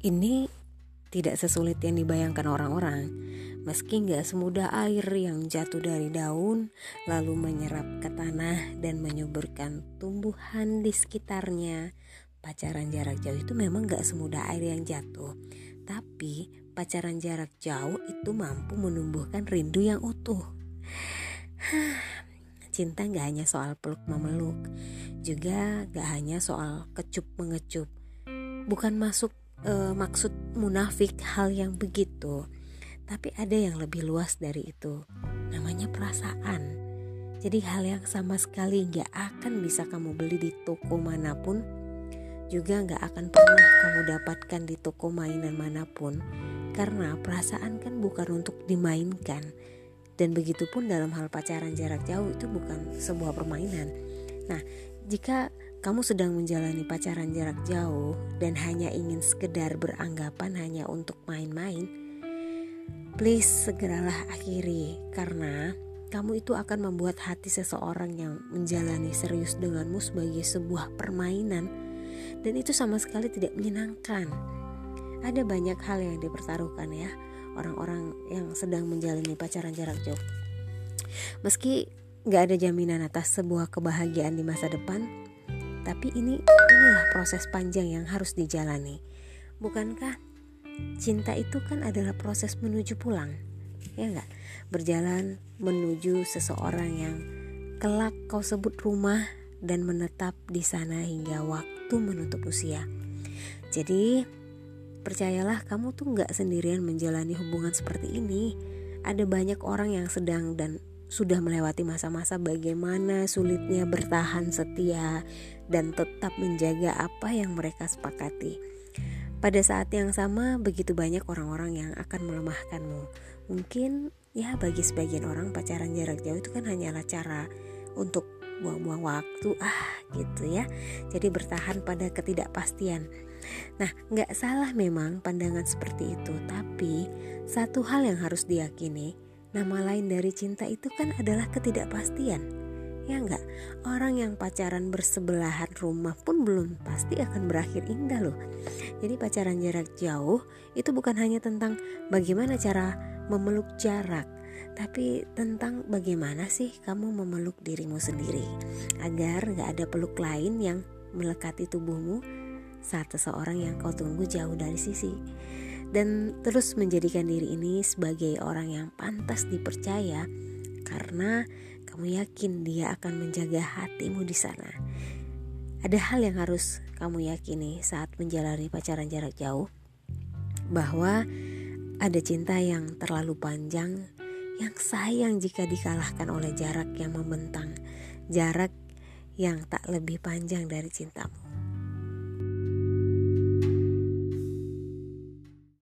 Ini tidak sesulit yang dibayangkan orang-orang. Meski nggak semudah air yang jatuh dari daun, lalu menyerap ke tanah dan menyuburkan tumbuhan di sekitarnya. Pacaran jarak jauh itu memang nggak semudah air yang jatuh. Tapi pacaran jarak jauh itu mampu menumbuhkan rindu yang utuh. Cinta nggak hanya soal peluk memeluk, juga nggak hanya soal kecup mengecup. Bukan masuk e, maksud munafik hal yang begitu, tapi ada yang lebih luas dari itu. Namanya perasaan. Jadi hal yang sama sekali nggak akan bisa kamu beli di toko mana pun, juga nggak akan pernah kamu dapatkan di toko mainan mana pun, karena perasaan kan bukan untuk dimainkan. Dan begitu pun dalam hal pacaran jarak jauh itu bukan sebuah permainan. Nah, jika kamu sedang menjalani pacaran jarak jauh dan hanya ingin sekedar beranggapan hanya untuk main-main, please segeralah akhiri karena kamu itu akan membuat hati seseorang yang menjalani serius denganmu sebagai sebuah permainan dan itu sama sekali tidak menyenangkan. Ada banyak hal yang dipertaruhkan ya orang-orang yang sedang menjalani pacaran jarak jauh. Meski gak ada jaminan atas sebuah kebahagiaan di masa depan, tapi ini inilah proses panjang yang harus dijalani. Bukankah cinta itu kan adalah proses menuju pulang? Ya enggak? Berjalan menuju seseorang yang kelak kau sebut rumah dan menetap di sana hingga waktu menutup usia. Jadi, percayalah kamu tuh nggak sendirian menjalani hubungan seperti ini. Ada banyak orang yang sedang dan sudah melewati masa-masa bagaimana sulitnya bertahan setia dan tetap menjaga apa yang mereka sepakati. Pada saat yang sama, begitu banyak orang-orang yang akan melemahkanmu. Mungkin ya bagi sebagian orang pacaran jarak jauh itu kan hanyalah cara untuk buang-buang waktu ah gitu ya jadi bertahan pada ketidakpastian nah nggak salah memang pandangan seperti itu tapi satu hal yang harus diyakini Nama lain dari cinta itu kan adalah ketidakpastian. Ya enggak? Orang yang pacaran bersebelahan rumah pun belum pasti akan berakhir indah loh. Jadi pacaran jarak jauh itu bukan hanya tentang bagaimana cara memeluk jarak, tapi tentang bagaimana sih kamu memeluk dirimu sendiri agar gak ada peluk lain yang melekati tubuhmu saat seseorang yang kau tunggu jauh dari sisi dan terus menjadikan diri ini sebagai orang yang pantas dipercaya karena kamu yakin dia akan menjaga hatimu di sana. Ada hal yang harus kamu yakini saat menjalani pacaran jarak jauh bahwa ada cinta yang terlalu panjang yang sayang jika dikalahkan oleh jarak yang membentang, jarak yang tak lebih panjang dari cintamu.